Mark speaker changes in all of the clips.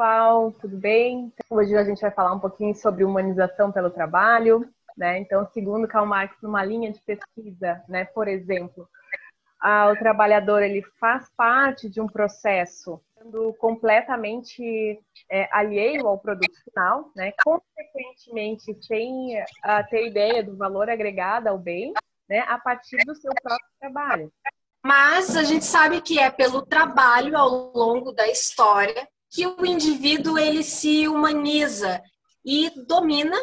Speaker 1: pessoal, tudo bem? Hoje a gente vai falar um pouquinho sobre humanização pelo trabalho, né? Então, segundo Karl Marx, numa linha de pesquisa, né, por exemplo, o trabalhador ele faz parte de um processo sendo completamente é, alheio ao produto final, né? Consequentemente, sem uh, ter ideia do valor agregado ao bem, né? A partir do seu próprio trabalho.
Speaker 2: Mas a gente sabe que é pelo trabalho ao longo da história que o indivíduo ele se humaniza e domina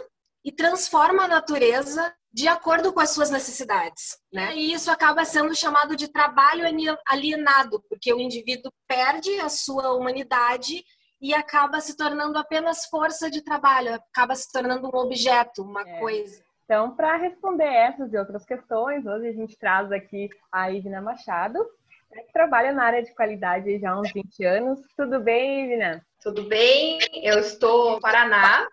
Speaker 2: e transforma a natureza de acordo com as suas necessidades, né? E isso acaba sendo chamado de trabalho alienado, porque o indivíduo perde a sua humanidade e acaba se tornando apenas força de trabalho, acaba se tornando um objeto, uma é. coisa.
Speaker 1: Então, para responder essas e outras questões, hoje a gente traz aqui a Ivna Machado, que trabalha na área de qualidade já há uns 20 anos. Tudo bem, Ivna?
Speaker 3: Tudo bem, eu estou no Paraná,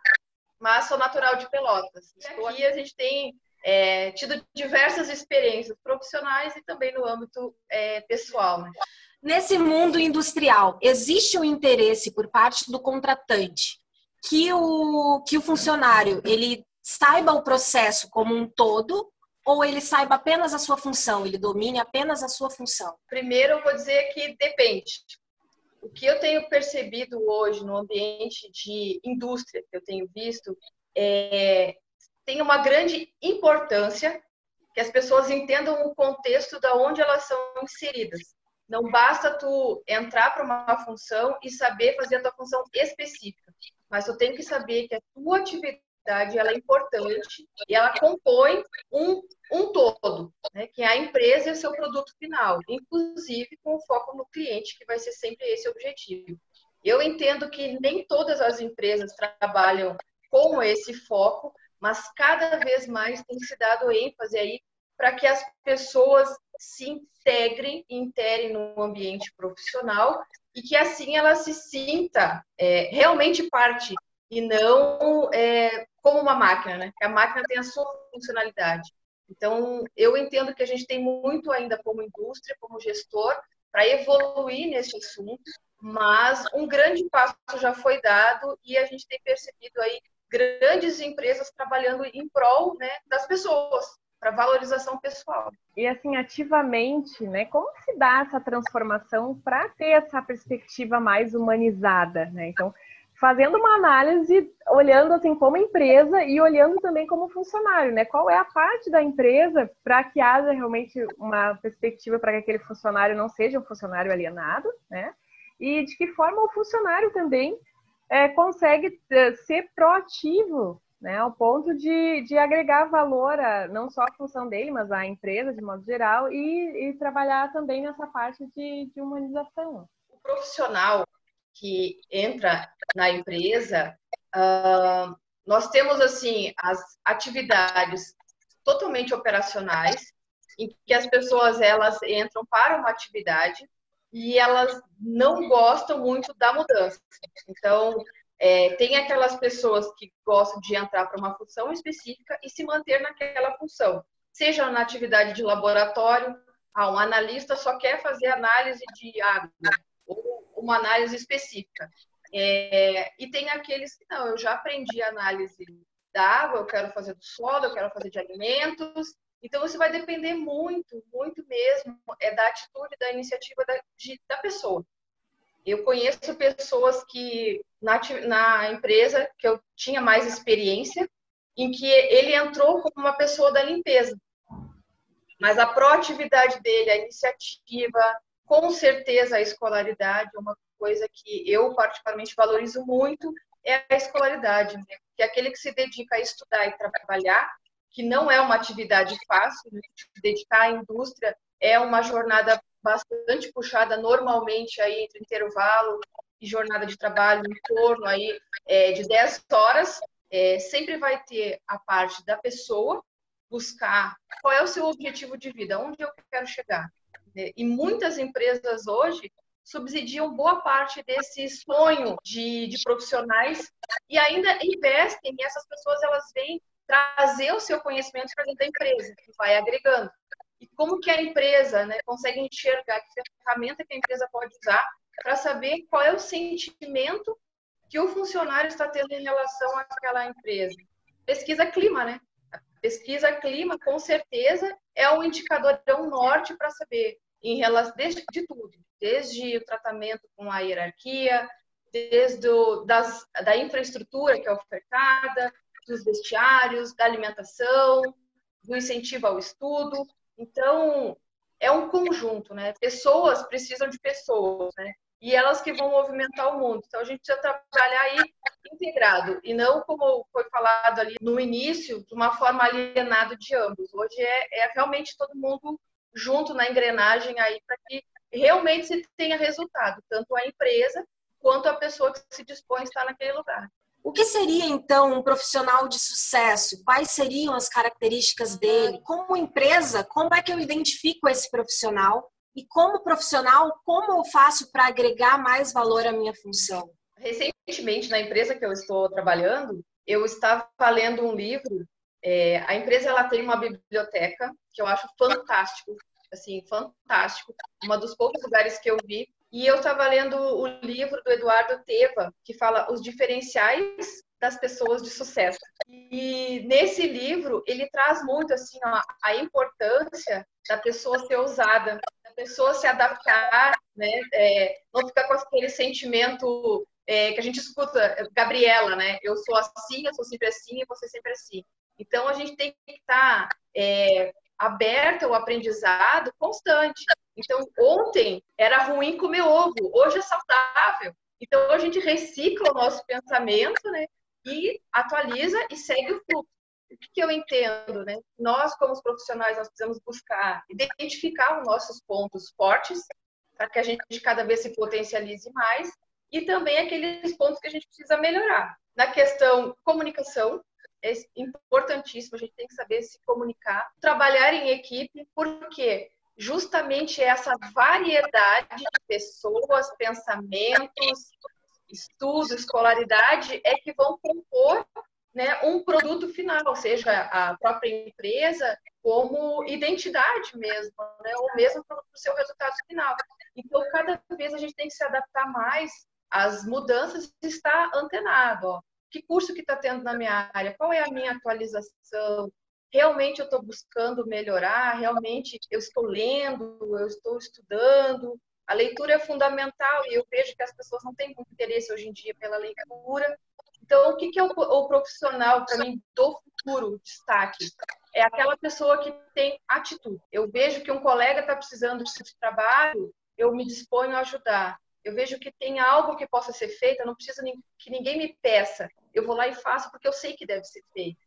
Speaker 3: mas sou natural de Pelotas. E aqui a gente tem é, tido diversas experiências profissionais e também no âmbito é, pessoal. Né?
Speaker 2: Nesse mundo industrial, existe um interesse por parte do contratante que o, que o funcionário ele saiba o processo como um todo ou ele saiba apenas a sua função, ele domine apenas a sua função?
Speaker 3: Primeiro, eu vou dizer que depende. O que eu tenho percebido hoje no ambiente de indústria que eu tenho visto é, tem uma grande importância que as pessoas entendam o contexto da onde elas são inseridas. Não basta tu entrar para uma função e saber fazer a tua função específica, mas tu tem que saber que a tua atividade ela é importante e ela compõe um, um todo, né, que é a empresa e o seu produto final, inclusive com foco no cliente, que vai ser sempre esse objetivo. Eu entendo que nem todas as empresas trabalham com esse foco, mas cada vez mais tem se dado ênfase aí para que as pessoas se integrem, interem no ambiente profissional e que assim ela se sinta é, realmente parte e não é, como uma máquina, né? Que a máquina tem a sua funcionalidade. Então, eu entendo que a gente tem muito ainda como indústria, como gestor, para evoluir nesse assunto, mas um grande passo já foi dado e a gente tem percebido aí grandes empresas trabalhando em prol né, das pessoas, para valorização pessoal.
Speaker 1: E assim, ativamente, né, como se dá essa transformação para ter essa perspectiva mais humanizada, né? Então, fazendo uma análise, olhando assim como empresa e olhando também como funcionário, né? Qual é a parte da empresa para que haja realmente uma perspectiva para que aquele funcionário não seja um funcionário alienado, né? E de que forma o funcionário também é, consegue é, ser proativo, né? Ao ponto de, de agregar valor a, não só a função dele, mas a empresa de modo geral e, e trabalhar também nessa parte de, de humanização.
Speaker 3: O profissional que entra na empresa, uh, nós temos assim as atividades totalmente operacionais, em que as pessoas elas entram para uma atividade e elas não gostam muito da mudança. Então, é, tem aquelas pessoas que gostam de entrar para uma função específica e se manter naquela função, seja na atividade de laboratório, ah, um analista só quer fazer análise de água, ou uma análise específica. É, e tem aqueles que não, eu já aprendi análise da água, eu quero fazer do solo, eu quero fazer de alimentos. Então, isso vai depender muito, muito mesmo, é da atitude, da iniciativa da, de, da pessoa. Eu conheço pessoas que, na, na empresa que eu tinha mais experiência, em que ele entrou como uma pessoa da limpeza. Mas a proatividade dele, a iniciativa, com certeza a escolaridade é uma coisa que eu particularmente valorizo muito, é a escolaridade, né? que é aquele que se dedica a estudar e trabalhar, que não é uma atividade fácil, né? se dedicar à indústria é uma jornada bastante puxada normalmente aí entre intervalo e jornada de trabalho em torno aí é, de 10 horas, é, sempre vai ter a parte da pessoa buscar qual é o seu objetivo de vida, onde eu quero chegar. Né? E muitas empresas hoje subsidiam boa parte desse sonho de, de profissionais e ainda investem e essas pessoas elas vêm trazer o seu conhecimento para dentro da empresa, que vai agregando. E como que a empresa né, consegue enxergar que ferramenta que a empresa pode usar para saber qual é o sentimento que o funcionário está tendo em relação àquela empresa. Pesquisa clima, né? Pesquisa clima, com certeza, é um indicador, é um norte para saber em relação desde de tudo, desde o tratamento com a hierarquia, desde o, das, da infraestrutura que é ofertada, dos vestiários, da alimentação, do incentivo ao estudo. Então, é um conjunto, né? Pessoas precisam de pessoas, né? E elas que vão movimentar o mundo. Então, a gente precisa trabalhar aí integrado e não como foi falado ali no início, de uma forma alienada de ambos. Hoje é, é realmente todo mundo junto na engrenagem aí para que realmente se tenha resultado, tanto a empresa quanto a pessoa que se dispõe a estar naquele lugar.
Speaker 2: O que seria então um profissional de sucesso? Quais seriam as características dele? Como empresa, como é que eu identifico esse profissional? E como profissional, como eu faço para agregar mais valor à minha função?
Speaker 3: Recentemente, na empresa que eu estou trabalhando, eu estava lendo um livro é, a empresa ela tem uma biblioteca que eu acho fantástico, assim, fantástico. Um dos poucos lugares que eu vi. E eu estava lendo o livro do Eduardo Teva, que fala os diferenciais das pessoas de sucesso. E nesse livro ele traz muito assim ó, a importância da pessoa ser ousada, da pessoa se adaptar, né? É, não ficar com aquele sentimento é, que a gente escuta, Gabriela, né? Eu sou assim, eu sou sempre assim e você sempre assim. Então, a gente tem que estar é, ao aprendizado constante. Então, ontem era ruim comer ovo, hoje é saudável. Então, a gente recicla o nosso pensamento, né? E atualiza e segue o fluxo. O que, que eu entendo, né? Nós, como profissionais, nós precisamos buscar identificar os nossos pontos fortes para que a gente cada vez se potencialize mais e também aqueles pontos que a gente precisa melhorar. Na questão comunicação, é importantíssimo, a gente tem que saber se comunicar, trabalhar em equipe, porque justamente essa variedade de pessoas, pensamentos, estudo, escolaridade é que vão compor né, um produto final, seja a própria empresa como identidade mesmo, né, ou mesmo para o seu resultado final. Então, cada vez a gente tem que se adaptar mais às mudanças e estar antenado. Ó que curso que está tendo na minha área, qual é a minha atualização, realmente eu estou buscando melhorar, realmente eu estou lendo, eu estou estudando. A leitura é fundamental e eu vejo que as pessoas não têm muito interesse hoje em dia pela leitura. Então, o que, que é o, o profissional, para mim, do futuro, destaque? É aquela pessoa que tem atitude. Eu vejo que um colega está precisando de trabalho, eu me disponho a ajudar eu vejo que tem algo que possa ser feito, eu não preciso que ninguém me peça. Eu vou lá e faço porque eu sei que deve ser feito.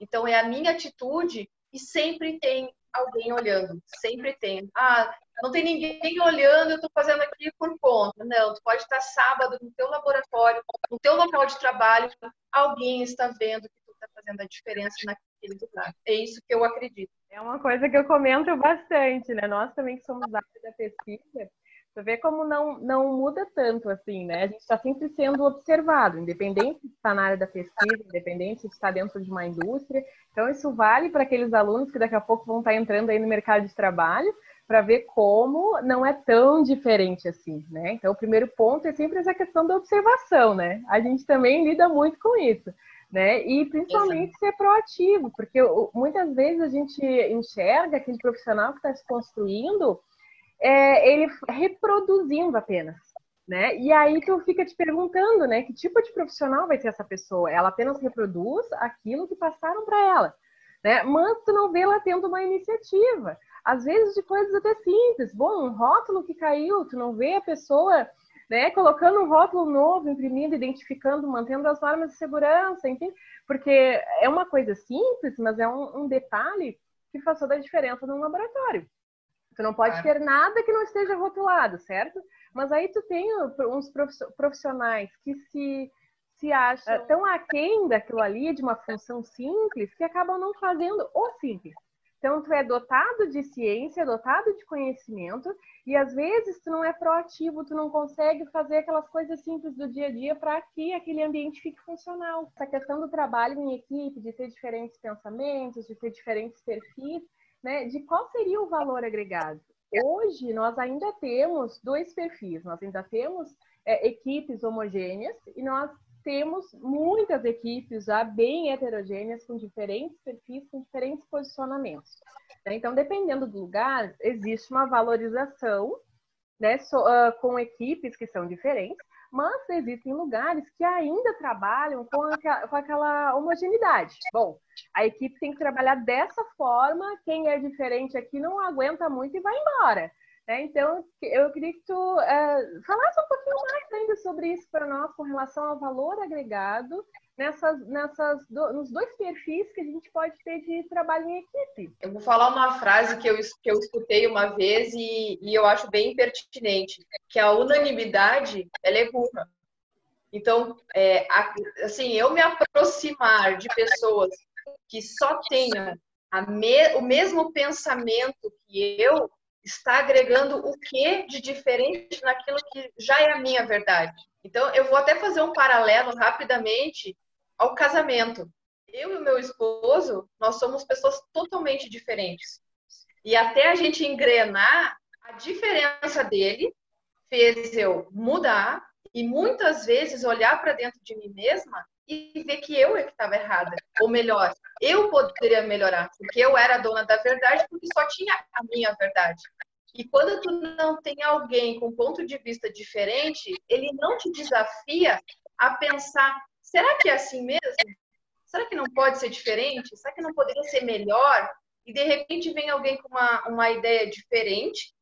Speaker 3: Então é a minha atitude e sempre tem alguém olhando, sempre tem. Ah, não tem ninguém olhando, eu estou fazendo aqui por conta. Não, tu pode estar sábado no teu laboratório, no teu local de trabalho, alguém está vendo que tu está fazendo a diferença naquele lugar. É isso que eu acredito.
Speaker 1: É uma coisa que eu comento bastante, né? Nós também que somos da área da pesquisa, você vê como não, não muda tanto assim, né? A gente está sempre sendo observado, independente se está na área da pesquisa, independente se está dentro de uma indústria. Então, isso vale para aqueles alunos que daqui a pouco vão estar entrando aí no mercado de trabalho, para ver como não é tão diferente assim, né? Então, o primeiro ponto é sempre essa questão da observação, né? A gente também lida muito com isso, né? E principalmente Exato. ser proativo, porque muitas vezes a gente enxerga aquele profissional que está se construindo é, ele reproduzindo apenas. Né? E aí tu fica te perguntando, né, que tipo de profissional vai ser essa pessoa? Ela apenas reproduz aquilo que passaram para ela, né? Mas tu não vê ela tendo uma iniciativa. Às vezes de coisas até simples. Bom, um rótulo que caiu, tu não vê a pessoa, né, colocando um rótulo novo, imprimindo, identificando, mantendo as normas de segurança, enfim, porque é uma coisa simples, mas é um, um detalhe que faz toda a diferença num laboratório. Tu não pode ter nada que não esteja rotulado, certo? Mas aí tu tem uns profissionais que se, se acham tão aquém daquilo ali, de uma função simples, que acabam não fazendo o simples. Então, tu é dotado de ciência, dotado de conhecimento, e às vezes tu não é proativo, tu não consegue fazer aquelas coisas simples do dia a dia para que aquele ambiente fique funcional. Essa questão do trabalho em equipe, de ter diferentes pensamentos, de ter diferentes perfis, né, de qual seria o valor agregado. Hoje, nós ainda temos dois perfis, nós ainda temos é, equipes homogêneas e nós temos muitas equipes já bem heterogêneas, com diferentes perfis, com diferentes posicionamentos. Né? Então, dependendo do lugar, existe uma valorização né, so, uh, com equipes que são diferentes, mas existem lugares que ainda trabalham com, com aquela homogeneidade. Bom, a equipe tem que trabalhar dessa forma, quem é diferente aqui não aguenta muito e vai embora. Né? Então, eu queria que tu uh, falasse um pouquinho mais ainda sobre isso para nós, com relação ao valor agregado nessas, nessas do, nos dois perfis que a gente pode ter de trabalho em equipe.
Speaker 3: Eu vou falar uma frase que eu, que eu escutei uma vez e, e eu acho bem pertinente, que a unanimidade, ela é burra. Então, é, assim, eu me aproximar de pessoas que só tenham me, o mesmo pensamento que eu, está agregando o que de diferente naquilo que já é a minha verdade. Então, eu vou até fazer um paralelo rapidamente ao casamento. Eu e o meu esposo, nós somos pessoas totalmente diferentes. E até a gente engrenar, a diferença dele fez eu mudar e muitas vezes olhar para dentro de mim mesma e ver que eu é que estava errada. Ou melhor, eu poderia melhorar, porque eu era dona da verdade, porque só tinha a minha verdade. E quando tu não tem alguém com ponto de vista diferente, ele não te desafia a pensar: será que é assim mesmo? Será que não pode ser diferente? Será que não poderia ser melhor? E de repente vem alguém com uma, uma ideia diferente,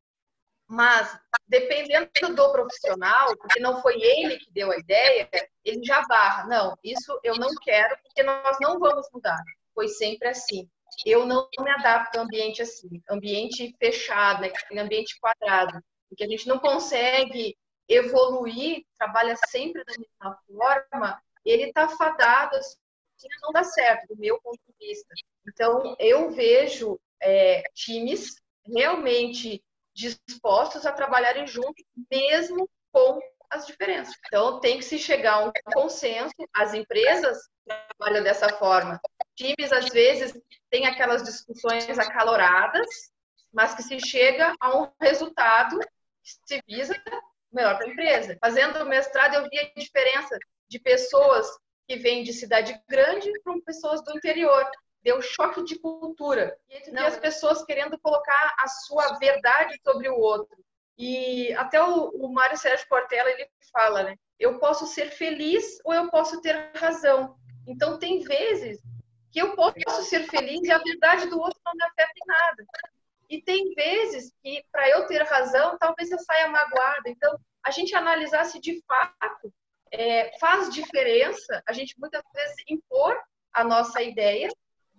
Speaker 3: mas dependendo do profissional, porque não foi ele que deu a ideia, ele já barra. Não, isso eu não quero, porque nós não vamos mudar. Foi sempre assim eu não me adapto a ambiente assim, ambiente fechado, né, ambiente quadrado, porque a gente não consegue evoluir, trabalha sempre da mesma forma, ele está fadado assim, não dá certo, do meu ponto de vista. Então, eu vejo é, times realmente dispostos a trabalharem juntos, mesmo com as diferenças. Então, tem que se chegar a um consenso. As empresas trabalham dessa forma. Times, às vezes, têm aquelas discussões acaloradas, mas que se chega a um resultado que se visa melhor para a empresa. Fazendo o mestrado, eu vi a diferença de pessoas que vêm de cidade grande para pessoas do interior. Deu choque de cultura. E as pessoas querendo colocar a sua verdade sobre o outro. E até o, o Mário Sérgio Portela, ele fala, né? Eu posso ser feliz ou eu posso ter razão. Então, tem vezes que eu posso ser feliz e a verdade do outro não me afeta em nada. E tem vezes que, para eu ter razão, talvez eu saia magoada. Então, a gente analisar se de fato é, faz diferença a gente muitas vezes impor a nossa ideia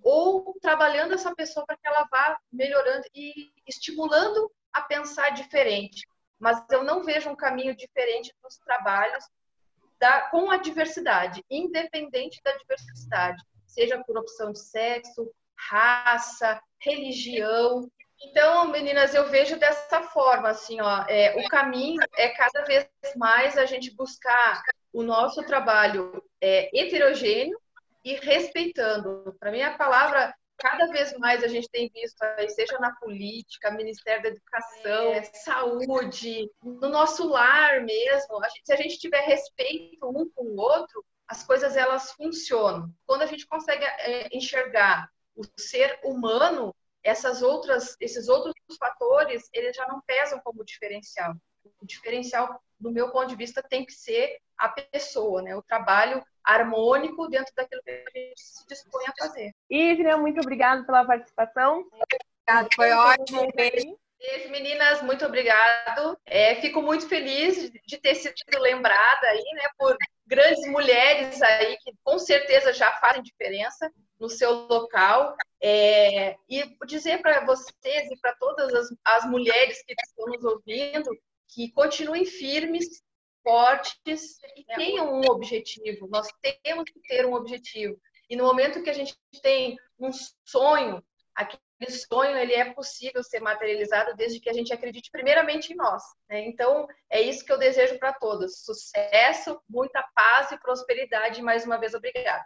Speaker 3: ou trabalhando essa pessoa para que ela vá melhorando e estimulando a pensar diferente. Mas eu não vejo um caminho diferente dos trabalhos da, com a diversidade, independente da diversidade, seja por opção de sexo, raça, religião. Então, meninas, eu vejo dessa forma, assim, ó, é, o caminho é cada vez mais a gente buscar o nosso trabalho é, heterogêneo e respeitando. Para mim, a palavra cada vez mais a gente tem visto, seja na política, Ministério da Educação, é. saúde, no nosso lar mesmo, a gente, se a gente tiver respeito um com o outro, as coisas elas funcionam. Quando a gente consegue é, enxergar o ser humano, essas outras, esses outros fatores, eles já não pesam como diferencial. O diferencial, do meu ponto de vista, tem que ser a pessoa, né? O trabalho harmônico dentro daquilo que a gente se dispõe a fazer.
Speaker 1: Ivna, muito obrigada pela participação.
Speaker 2: Obrigada, foi ótimo. Beijo.
Speaker 3: Beijo, meninas, muito obrigado. É, fico muito feliz de ter sido lembrada aí, né, por grandes mulheres aí que com certeza já fazem diferença no seu local. É, e dizer para vocês e para todas as, as mulheres que estão nos ouvindo que continuem firmes, fortes e tenham um objetivo. Nós temos que ter um objetivo. E no momento que a gente tem um sonho, aquele sonho ele é possível ser materializado desde que a gente acredite primeiramente em nós. Né? Então, é isso que eu desejo para todos. Sucesso, muita paz e prosperidade. Mais uma vez, obrigada.